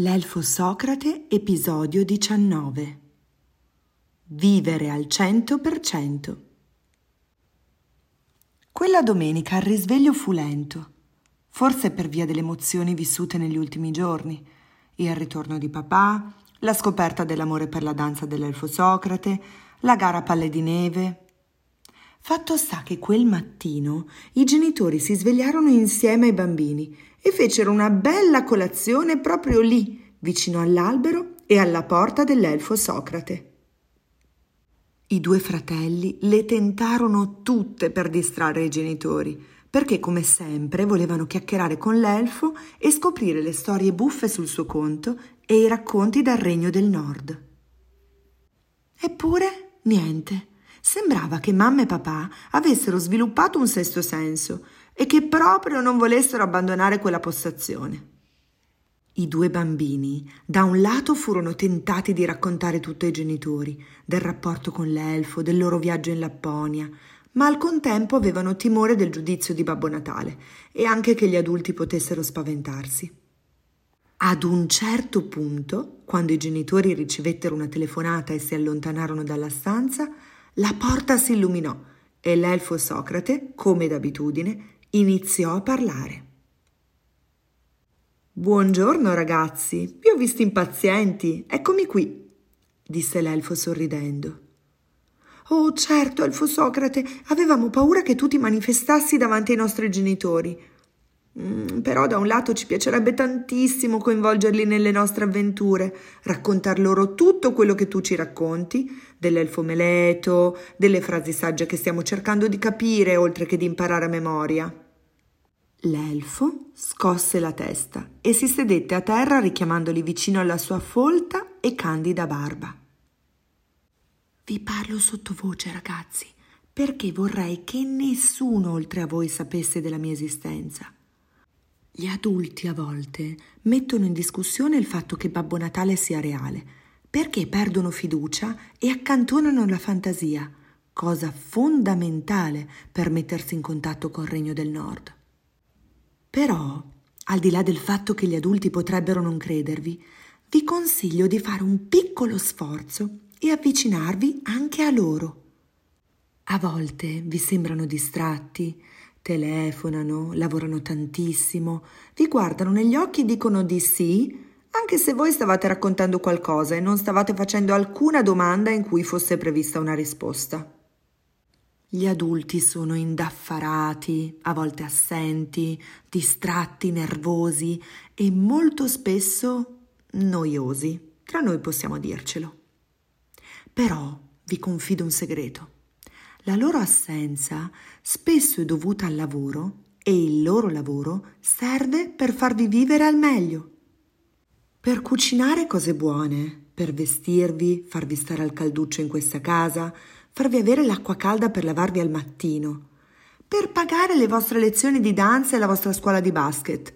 L'elfo Socrate, episodio 19. Vivere al 100%. Quella domenica il risveglio fu lento, forse per via delle emozioni vissute negli ultimi giorni, il ritorno di papà, la scoperta dell'amore per la danza dell'elfo Socrate, la gara a palle di neve. Fatto sta che quel mattino i genitori si svegliarono insieme ai bambini e fecero una bella colazione proprio lì, vicino all'albero e alla porta dell'elfo Socrate. I due fratelli le tentarono tutte per distrarre i genitori, perché come sempre volevano chiacchierare con l'elfo e scoprire le storie buffe sul suo conto e i racconti dal regno del nord. Eppure niente. Sembrava che mamma e papà avessero sviluppato un sesto senso e che proprio non volessero abbandonare quella postazione. I due bambini da un lato furono tentati di raccontare tutto ai genitori, del rapporto con l'elfo, del loro viaggio in Lapponia, ma al contempo avevano timore del giudizio di Babbo Natale e anche che gli adulti potessero spaventarsi. Ad un certo punto, quando i genitori ricevettero una telefonata e si allontanarono dalla stanza, la porta si illuminò e l'elfo Socrate, come d'abitudine, iniziò a parlare. Buongiorno ragazzi, vi ho visti impazienti, eccomi qui, disse l'elfo sorridendo. Oh, certo, elfo Socrate, avevamo paura che tu ti manifestassi davanti ai nostri genitori. Mm, però da un lato ci piacerebbe tantissimo coinvolgerli nelle nostre avventure, raccontar loro tutto quello che tu ci racconti, dell'elfo meleto, delle frasi sagge che stiamo cercando di capire, oltre che di imparare a memoria. L'elfo scosse la testa e si sedette a terra richiamandoli vicino alla sua folta e candida barba. Vi parlo sottovoce, ragazzi, perché vorrei che nessuno oltre a voi sapesse della mia esistenza. Gli adulti a volte mettono in discussione il fatto che Babbo Natale sia reale, perché perdono fiducia e accantonano la fantasia, cosa fondamentale per mettersi in contatto col Regno del Nord. Però, al di là del fatto che gli adulti potrebbero non credervi, vi consiglio di fare un piccolo sforzo e avvicinarvi anche a loro. A volte vi sembrano distratti, telefonano, lavorano tantissimo, vi guardano negli occhi e dicono di sì, anche se voi stavate raccontando qualcosa e non stavate facendo alcuna domanda in cui fosse prevista una risposta. Gli adulti sono indaffarati, a volte assenti, distratti, nervosi e molto spesso noiosi. Tra noi possiamo dircelo. Però vi confido un segreto. La loro assenza spesso è dovuta al lavoro e il loro lavoro serve per farvi vivere al meglio. Per cucinare cose buone, per vestirvi, farvi stare al calduccio in questa casa, farvi avere l'acqua calda per lavarvi al mattino, per pagare le vostre lezioni di danza e la vostra scuola di basket.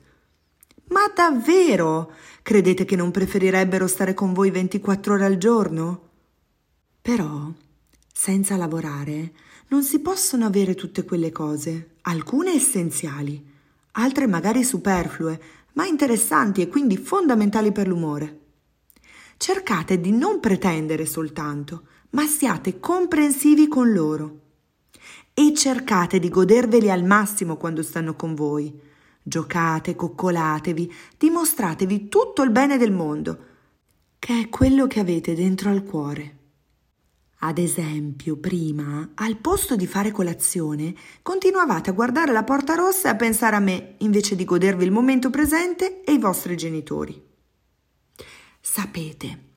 Ma davvero credete che non preferirebbero stare con voi 24 ore al giorno? Però, senza lavorare, non si possono avere tutte quelle cose, alcune essenziali, altre magari superflue, ma interessanti e quindi fondamentali per l'umore. Cercate di non pretendere soltanto, ma siate comprensivi con loro e cercate di goderveli al massimo quando stanno con voi. Giocate, coccolatevi, dimostratevi tutto il bene del mondo, che è quello che avete dentro al cuore. Ad esempio, prima, al posto di fare colazione, continuavate a guardare la porta rossa e a pensare a me, invece di godervi il momento presente e i vostri genitori. Sapete,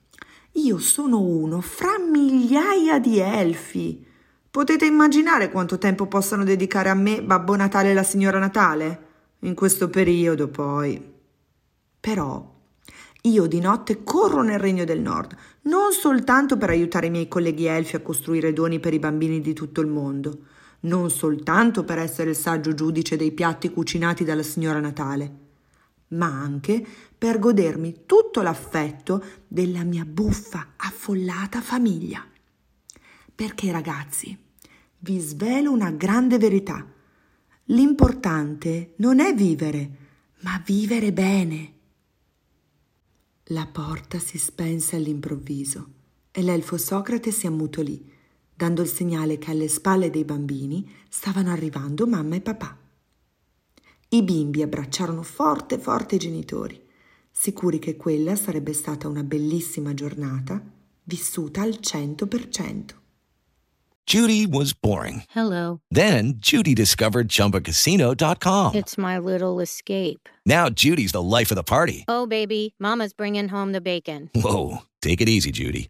io sono uno fra migliaia di elfi. Potete immaginare quanto tempo possano dedicare a me Babbo Natale e la signora Natale? In questo periodo, poi. Però io di notte corro nel regno del nord, non soltanto per aiutare i miei colleghi elfi a costruire doni per i bambini di tutto il mondo, non soltanto per essere il saggio giudice dei piatti cucinati dalla signora Natale, ma anche per godermi tutto l'affetto della mia buffa, affollata famiglia. Perché ragazzi, vi svelo una grande verità. L'importante non è vivere, ma vivere bene. La porta si spense all'improvviso e l'elfo Socrate si ammutolì, dando il segnale che alle spalle dei bambini stavano arrivando mamma e papà. I bimbi abbracciarono forte forte i genitori, sicuri che quella sarebbe stata una bellissima giornata vissuta al cento per cento. Judy was boring. Hello. Then Judy discovered ChumbaCasino.com. It's my little escape. Now Judy's the life of the party. Oh, baby, Mama's bringing home the bacon. Whoa, take it easy, Judy.